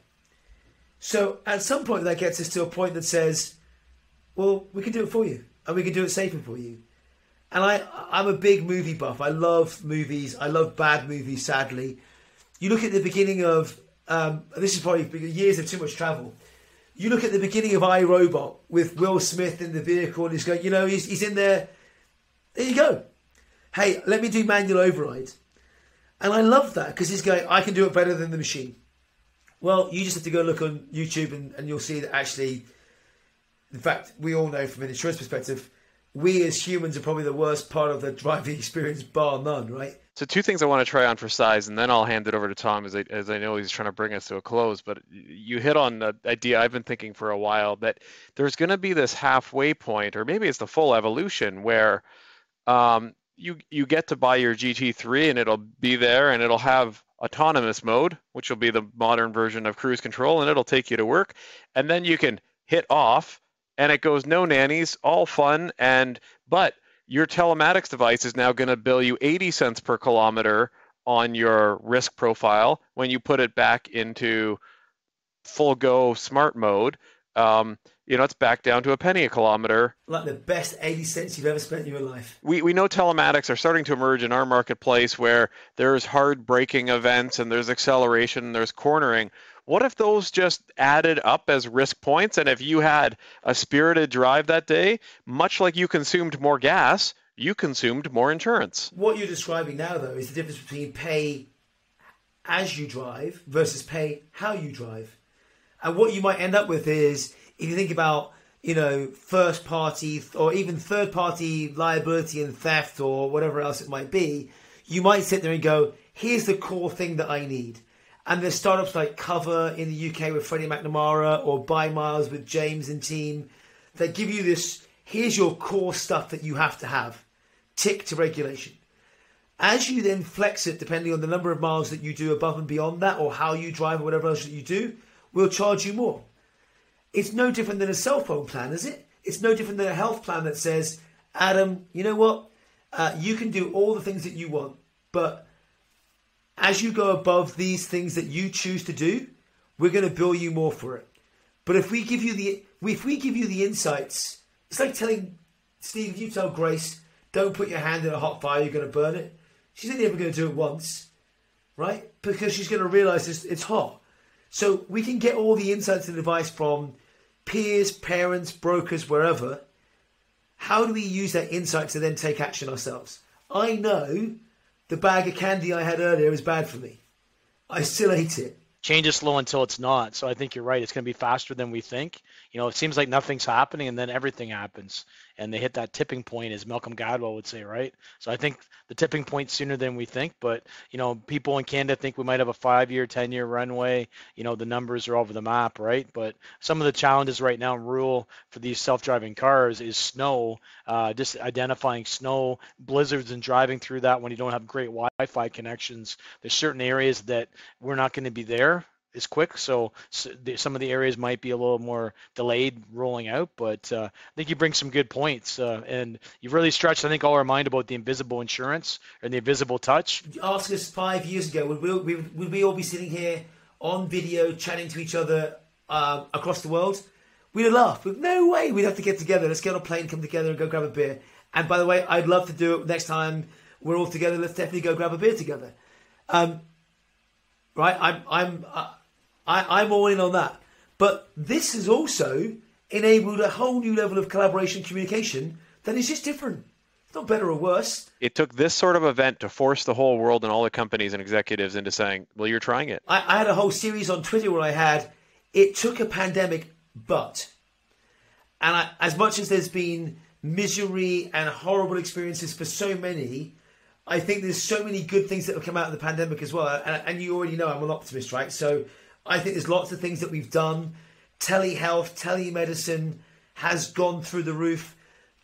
So at some point, that gets us to a point that says, "Well, we can do it for you, and we can do it safer for you." And I, I'm a big movie buff. I love movies. I love bad movies. Sadly, you look at the beginning of um, this is probably years of too much travel. You look at the beginning of I Robot with Will Smith in the vehicle, and he's going, you know, he's, he's in there. There you go. Hey, let me do manual override. And I love that because he's going, I can do it better than the machine. Well, you just have to go look on YouTube and, and you'll see that actually, in fact, we all know from an insurance perspective, we as humans are probably the worst part of the driving experience, bar none, right? So two things I want to try on for size, and then I'll hand it over to Tom as I, as I know he's trying to bring us to a close. But you hit on the idea I've been thinking for a while that there's going to be this halfway point, or maybe it's the full evolution where um, you you get to buy your GT3 and it'll be there and it'll have autonomous mode, which will be the modern version of cruise control, and it'll take you to work, and then you can hit off and it goes no nannies, all fun, and but your telematics device is now going to bill you 80 cents per kilometer on your risk profile when you put it back into full go smart mode. Um, you know, it's back down to a penny a kilometer. Like the best 80 cents you've ever spent in your life. We, we know telematics are starting to emerge in our marketplace where there's hard braking events and there's acceleration and there's cornering. What if those just added up as risk points? And if you had a spirited drive that day, much like you consumed more gas, you consumed more insurance. What you're describing now, though, is the difference between pay as you drive versus pay how you drive. And what you might end up with is if you think about, you know, first party or even third party liability and theft or whatever else it might be, you might sit there and go, here's the core thing that I need. And there's startups like Cuvva in the UK with Freddie Macnamara or By Miles with James and team that give you this here's your core stuff that you have to have. Tick to regulation. As you then flex it, depending on the number of miles that you do above and beyond that, or how you drive, or whatever else that you do, we'll charge you more. It's no different than a cell phone plan, is it? It's no different than a health plan that says, Adam, you know what? Uh, you can do all the things that you want, but as you go above these things that you choose to do, we're going to bill you more for it. But if we give you the if we give you the insights, it's like telling Steve, if you tell Grace, don't put your hand in a hot fire, you're going to burn it. She's only ever going to do it once, right? Because she's going to realize it's, it's hot. So we can get all the insights and advice from peers, parents, brokers, wherever. How do we use that insight to then take action ourselves? I know the bag of candy I had earlier is bad for me. I still ate it. Change is slow until it's not. So I think you're right. It's going to be faster than we think. You know, it seems like nothing's happening and then everything happens and they hit that tipping point as Malcolm Gladwell would say, right? So I think the tipping point sooner than we think, but you know, people in Canada think we might have a 5-year, 10-year runway. You know, the numbers are over the map, right? But some of the challenges right now in rural for these self-driving cars is snow, uh, just identifying snow, blizzards and driving through that when you don't have great Wi-Fi connections. There's certain areas that we're not going to be there is quick. So, so the, some of the areas might be a little more delayed rolling out, but uh, I think you bring some good points. Uh, and you've really stretched, I think, all our mind about the invisible insurance and the invisible touch. Ask us five years ago, would we, would we all be sitting here on video chatting to each other uh, across the world? We'd have laughed. No way. We'd have to get together. Let's get on a plane, come together, and go grab a beer. And by the way, I'd love to do it next time we're all together. Let's definitely go grab a beer together. Um, right? I'm, I'm, uh, I, I'm all in on that. But this has also enabled a whole new level of collaboration communication that is just different. It's not better or worse. It took this sort of event to force the whole world and all the companies and executives into saying, well, you're trying it. I, I had a whole series on Twitter where I had, it took a pandemic, but. And I, as much as there's been misery and horrible experiences for so many, I think there's so many good things that have come out of the pandemic as well. And, and you already know I'm an optimist, right? So I think there's lots of things that we've done. Telehealth, telemedicine has gone through the roof.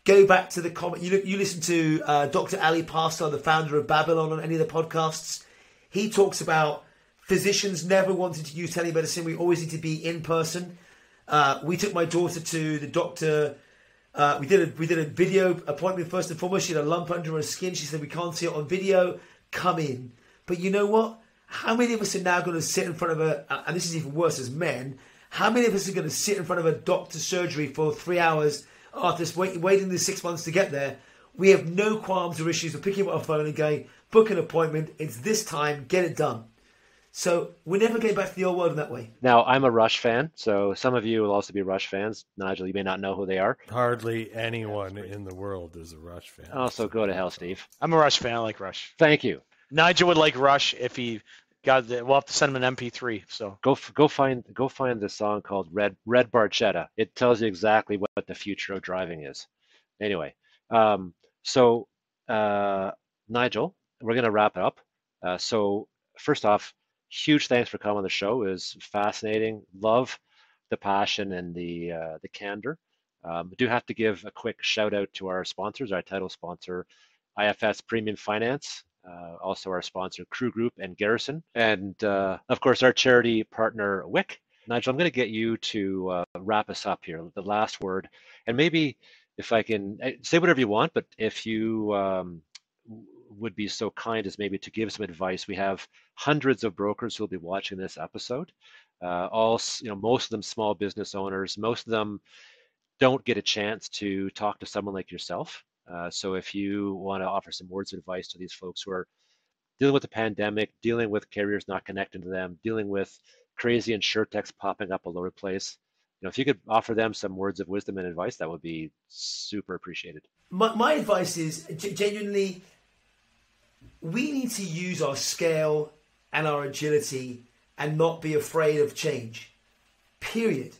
Go back to the comment. You, you listen to uh, Dr. Ali Parsa, the founder of Babylon, on any of the podcasts. He talks about physicians never wanting to use telemedicine. We always need to be in person. Uh, we took my daughter to the doctor. Uh, we did a we did a video appointment first and foremost. She had a lump under her skin. She said we can't see it on video. Come in. But you know what? How many of us are now going to sit in front of a, uh, and this is even worse as men, how many of us are going to sit in front of a doctor's surgery for three hours after wait, waiting the six months to get there? We have no qualms or issues with picking up our phone and going, book an appointment, it's this time, get it done. So we're never getting back to the old world in that way. Now, I'm a Rush fan, so some of you will also be Rush fans. Nigel, you may not know who they are. Hardly anyone in the world is a Rush fan. Oh, also, go to hell, Steve. I'm a Rush fan. I like Rush. Thank you. Nigel would like Rush if he the. We'll have to send him an MP3. So go go find go find the song called Red Red Barchetta. It tells you exactly what the future of driving is. Anyway, um, so uh, Nigel, we're gonna wrap it up. Uh, so first off, huge thanks for coming on the show. It was fascinating. Love the passion and the uh, the candor. Um, I do have to give a quick shout out to our sponsors, our title sponsor, IFS Premium Finance uh, also our sponsor Crew Group and Garrison, and uh, of course our charity partner WIC. Nigel, I'm going to get you to uh, wrap us up here, the last word, and maybe if I can eh, say whatever you want, but if you um, would be so kind as maybe to give some advice. We have hundreds of brokers who will be watching this episode. Uh, all you know, most of them small business owners. Most of them don't get a chance to talk to someone like yourself. Uh, so if you want to offer some words of advice to these folks who are dealing with the pandemic, dealing with carriers not connecting to them, dealing with crazy insurtechs popping up all over the place, you know, if you could offer them some words of wisdom and advice, that would be super appreciated. My, my advice is genuinely, we need to use our scale and our agility and not be afraid of change. Period.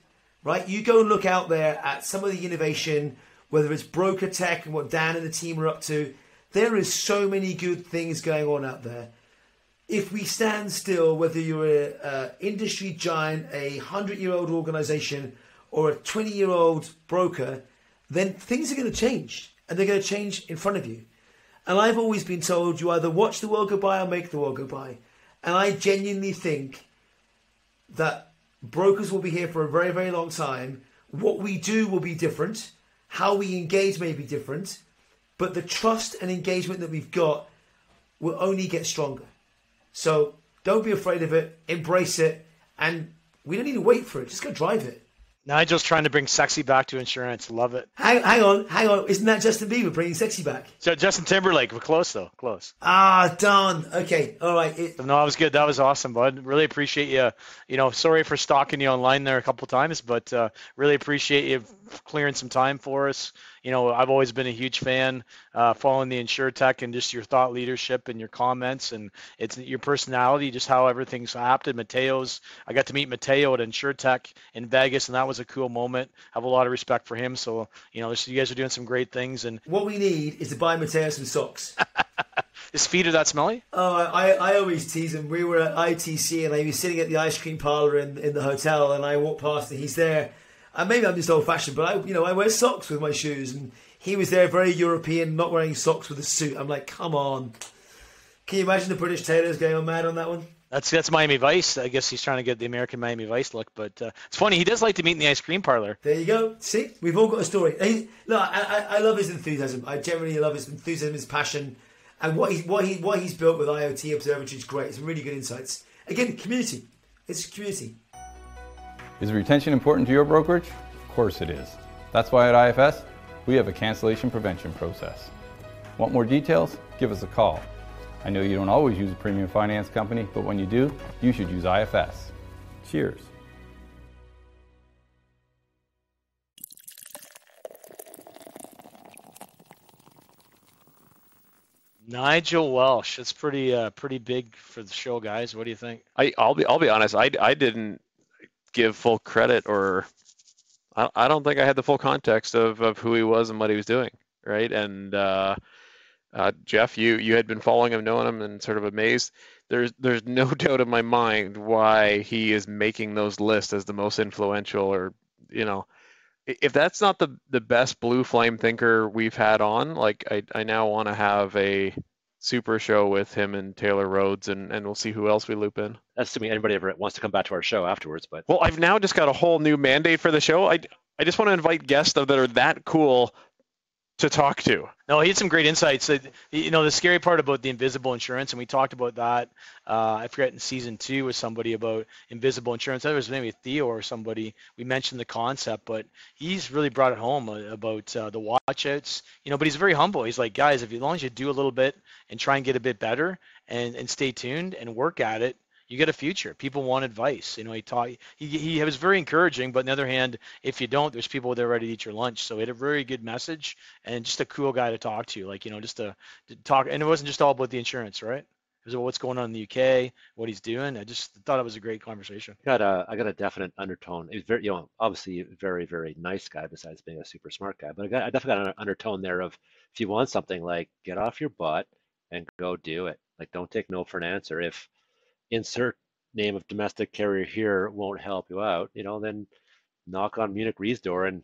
Right? You go and look out there at some of the innovation whether it's broker tech and what Dan and the team are up to. There is so many good things going on out there. If we stand still, whether you're an industry giant, a hundred year old organization, or a 20 year old broker, then things are going to change and they're going to change in front of you. And I've always been told you either watch the world go by or make the world go by. And I genuinely think that brokers will be here for a very, very long time. What we do will be different how we engage may be different, but the trust and engagement that we've got will only get stronger. So don't be afraid of it, embrace it, and we don't need to wait for it. Just go drive it. Nigel's trying to bring sexy back to insurance. Love it. Hang, hang on, hang on. Isn't that Justin Bieber bringing sexy back? So Justin Timberlake. We're close though. Close. Ah, darn. Okay. All right. It... No, that was good. That was awesome, bud. Really appreciate you. You know, sorry for stalking you online there a couple times, but uh, really appreciate you clearing some time for us. You know, I've always been a huge fan, uh, following the insure tech and just your thought leadership and your comments and it's your personality, just how everything's happened. Matteo's, I got to meet Matteo at insure tech in Vegas, and that was a cool moment. I have a lot of respect for him. So, you know, you guys are doing some great things. And what we need is to buy Mateo some socks. His feet are that smelly? Oh, I, I always tease him. We were at ITC and I was sitting at the ice cream parlor in, in the hotel and I walked past and he's there. And maybe I'm just old fashioned, but I, you know, I wear socks with my shoes and he was there very European, not wearing socks with a suit. I'm like, come on. Can you imagine the British tailors going mad on that one? That's that's Miami Vice. I guess he's trying to get the American Miami Vice look, but uh, it's funny. He does like to meet in the ice cream parlor. There you go. See, we've all got a story. He, look, I, I, I love his enthusiasm. I generally love his enthusiasm, his passion. And what he what he what he's built with IoT Observatory is great. It's really good insights. Again, community. It's community. Is retention important to your brokerage? Of course it is. That's why at IFS we have a cancellation prevention process. Want more details? Give us a call. I know you don't always use a premium finance company, but when you do, you should use IFS. Cheers. Nigel Walsh. It's pretty uh, pretty big for the show, guys. What do you think? I I'll be I'll be honest. I I didn't give full credit, or I I don't think I had the full context of of who he was and what he was doing. Right, and uh, uh, Jeff, you you had been following him, knowing him, and sort of amazed. There's there's no doubt in my mind why he is making those lists as the most influential, or you know if that's not the the best blue flame thinker we've had on, like I, I now want to have a super show with him and Taylor Rhodes, and, and we'll see who else we loop in. Assuming anybody ever wants to come back to our show afterwards, but well, I've now just got a whole new mandate for the show. I I just want to invite guests that are that cool to talk to. No, he had some great insights. You know, the scary part about the invisible insurance, and we talked about that. Uh, I forget in season two with somebody about invisible insurance. That was maybe Theo or somebody. We mentioned the concept, but he's really brought it home uh, about uh, the watchouts. You know, but he's very humble. He's like, guys, if as long as you do a little bit and try and get a bit better and and stay tuned and work at it, you get a future. People want advice. You know, he taught he he was very encouraging, but on the other hand, if you don't, there's people there ready to eat your lunch. So he had a very good message and just a cool guy to talk to. Like you know, just to, to talk. And it wasn't just all about the insurance, right? It was about what's going on in the UK, what he's doing. I just thought it was a great conversation. Got a I got a definite undertone. He's very you know obviously very very nice guy besides being a super smart guy, but I, got, I definitely got an undertone there of if you want something like get off your butt and go do it. Like don't take no for an answer. If insert name of domestic carrier here won't help you out, you know, then knock on Munich Re's door and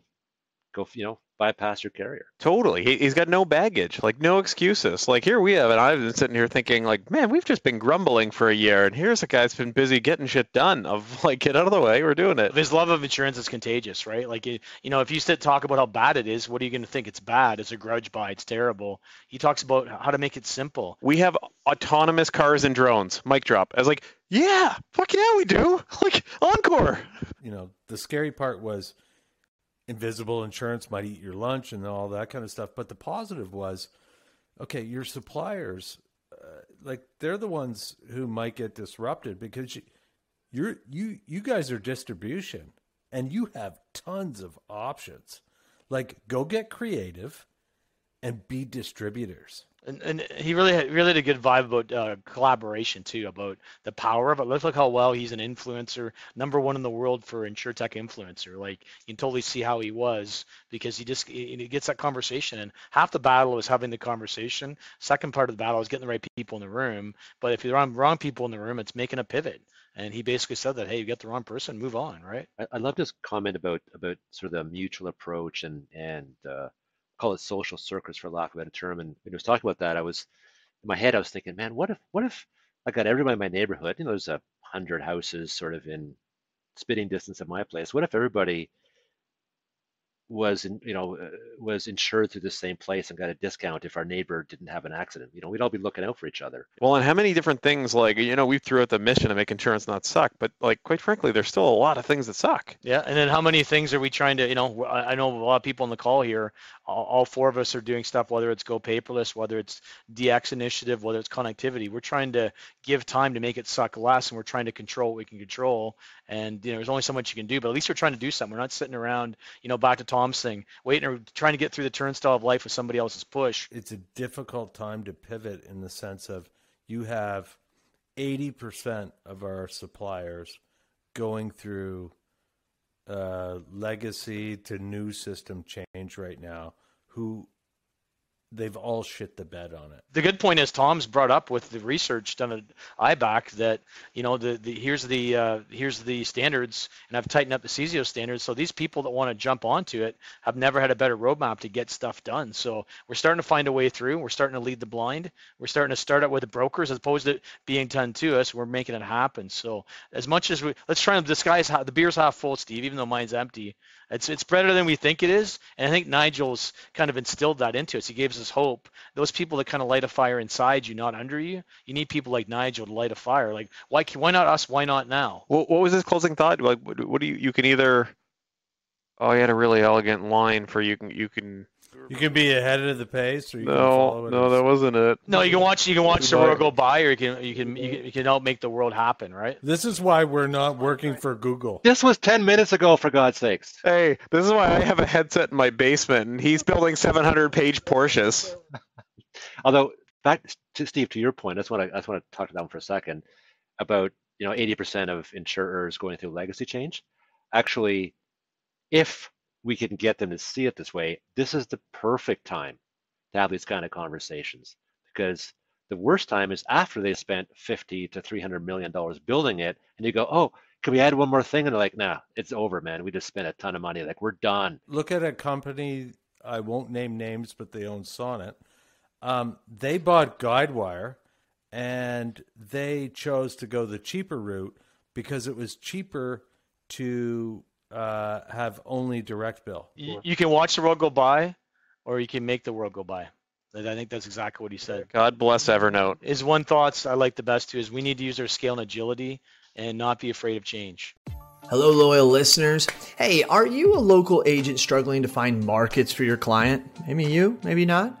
go, you know, bypass your carrier. Totally. He, has got no baggage, like no excuses. Like here we have, and I've been sitting here thinking, like, man, we've just been grumbling for a year, and here's a guy that's been busy getting shit done. Of like, get out of the way, we're doing it. His love of insurance is contagious, right? Like, you know, if you sit talk about how bad it is, what are you going to think? It's bad. It's a grudge buy. It's terrible. He talks about how to make it simple. We have autonomous cars and drones. Mic drop. I was like, yeah, fuck yeah, we do. Like Encore. You know, the scary part was invisible insurance might eat your lunch and all that kind of stuff. But the positive was, okay, your suppliers, uh, like they're the ones who might get disrupted because you, you're you you guys are distribution and you have tons of options. Like go get creative and be distributors and, and he really had, really had a good vibe about uh, collaboration too, about the power of it. Look, look how well he's an influencer, number one in the world for insurtech influencer. Like you can totally see how he was because he just he, he gets that conversation, and half the battle is having the conversation. Second part of the battle is getting the right people in the room. But if you're wrong, wrong people in the room, it's making a pivot. And he basically said that, hey, you get the wrong person, move on, right? I, I love this comment about about sort of the mutual approach and and uh, call it social circus for lack of a better term. And when he was talking about that, I was in my head, I was thinking, man, what if what if I got everybody in my neighborhood? You know, there's a hundred houses sort of in spitting distance of my place. What if everybody was in, you know uh, was insured through the same place and got a discount if our neighbor didn't have an accident. You know we'd all be looking out for each other. Well and how many different things like you know we threw out the mission to make insurance not suck but like quite frankly there's still a lot of things that suck. Yeah and then how many things are we trying to you know i know a lot of people on the call here all, all four of us are doing stuff whether it's go paperless whether it's dx initiative whether it's connectivity. We're trying to give time to make it suck less and we're trying to control what we can control. And you know there's only so much you can do but at least we're trying to do something. We're not sitting around you know back to tom Thing, waiting or trying to get through the turnstile of life with somebody else's push. It's a difficult time to pivot in the sense of you have 80% of our suppliers going through uh, legacy to new system change right now who they've all shit the bed on it. The good point is Tom's brought up with the research done at IBAC that you know the, the here's the uh, here's the standards and I've tightened up the CSIO standards. So these people that want to jump onto it have never had a better roadmap to get stuff done. So we're starting to find a way through. We're starting to lead the blind. We're starting to start out with the brokers as opposed to being done to us. We're making it happen. So as much as we let's try and disguise how the beer's half full, Steve, even though mine's empty. It's it's better than we think it is, and I think Nigel's kind of instilled that into us. He gives us hope. Those people that kind of light a fire inside you, not under you. You need people like Nigel to light a fire. Like why why not us? Why not now? What, what was his closing thought? Like what, what do you you can either oh he had a really elegant line for you can you can You can be ahead of the pace, or you can no follow it. no as- that wasn't it. No, you can watch you can watch the world go by, or you can you can you can, you can help make the world happen, right? This is why we're not working for Google. This was 10 minutes ago, for God's sakes. Hey, this is why I have a headset in my basement, and he's building 700 page Porsches. Although, back to Steve, to your point, I just want to I just want to talk to that one for a second about you know 80% of insurers going through legacy change. Actually, if we can get them to see it this way, this is the perfect time to have these kind of conversations because the worst time is after they spent 50 to 300 million dollars building it, and you go, oh, can we add one more thing? And they're like, nah, it's over, man. We just spent a ton of money. Like we're done. Look at a company, I won't name names, but they own Sonnet. Um, they bought Guidewire and they chose to go the cheaper route because it was cheaper to uh, have only direct bill. You, you can watch the world go by, or you can make the world go by. And I think that's exactly what he said. God bless Evernote. His one thoughts I like the best too is we need to use our scale and agility and not be afraid of change. Hello, loyal listeners. Hey, are you a local agent struggling to find markets for your client? Maybe you, maybe not.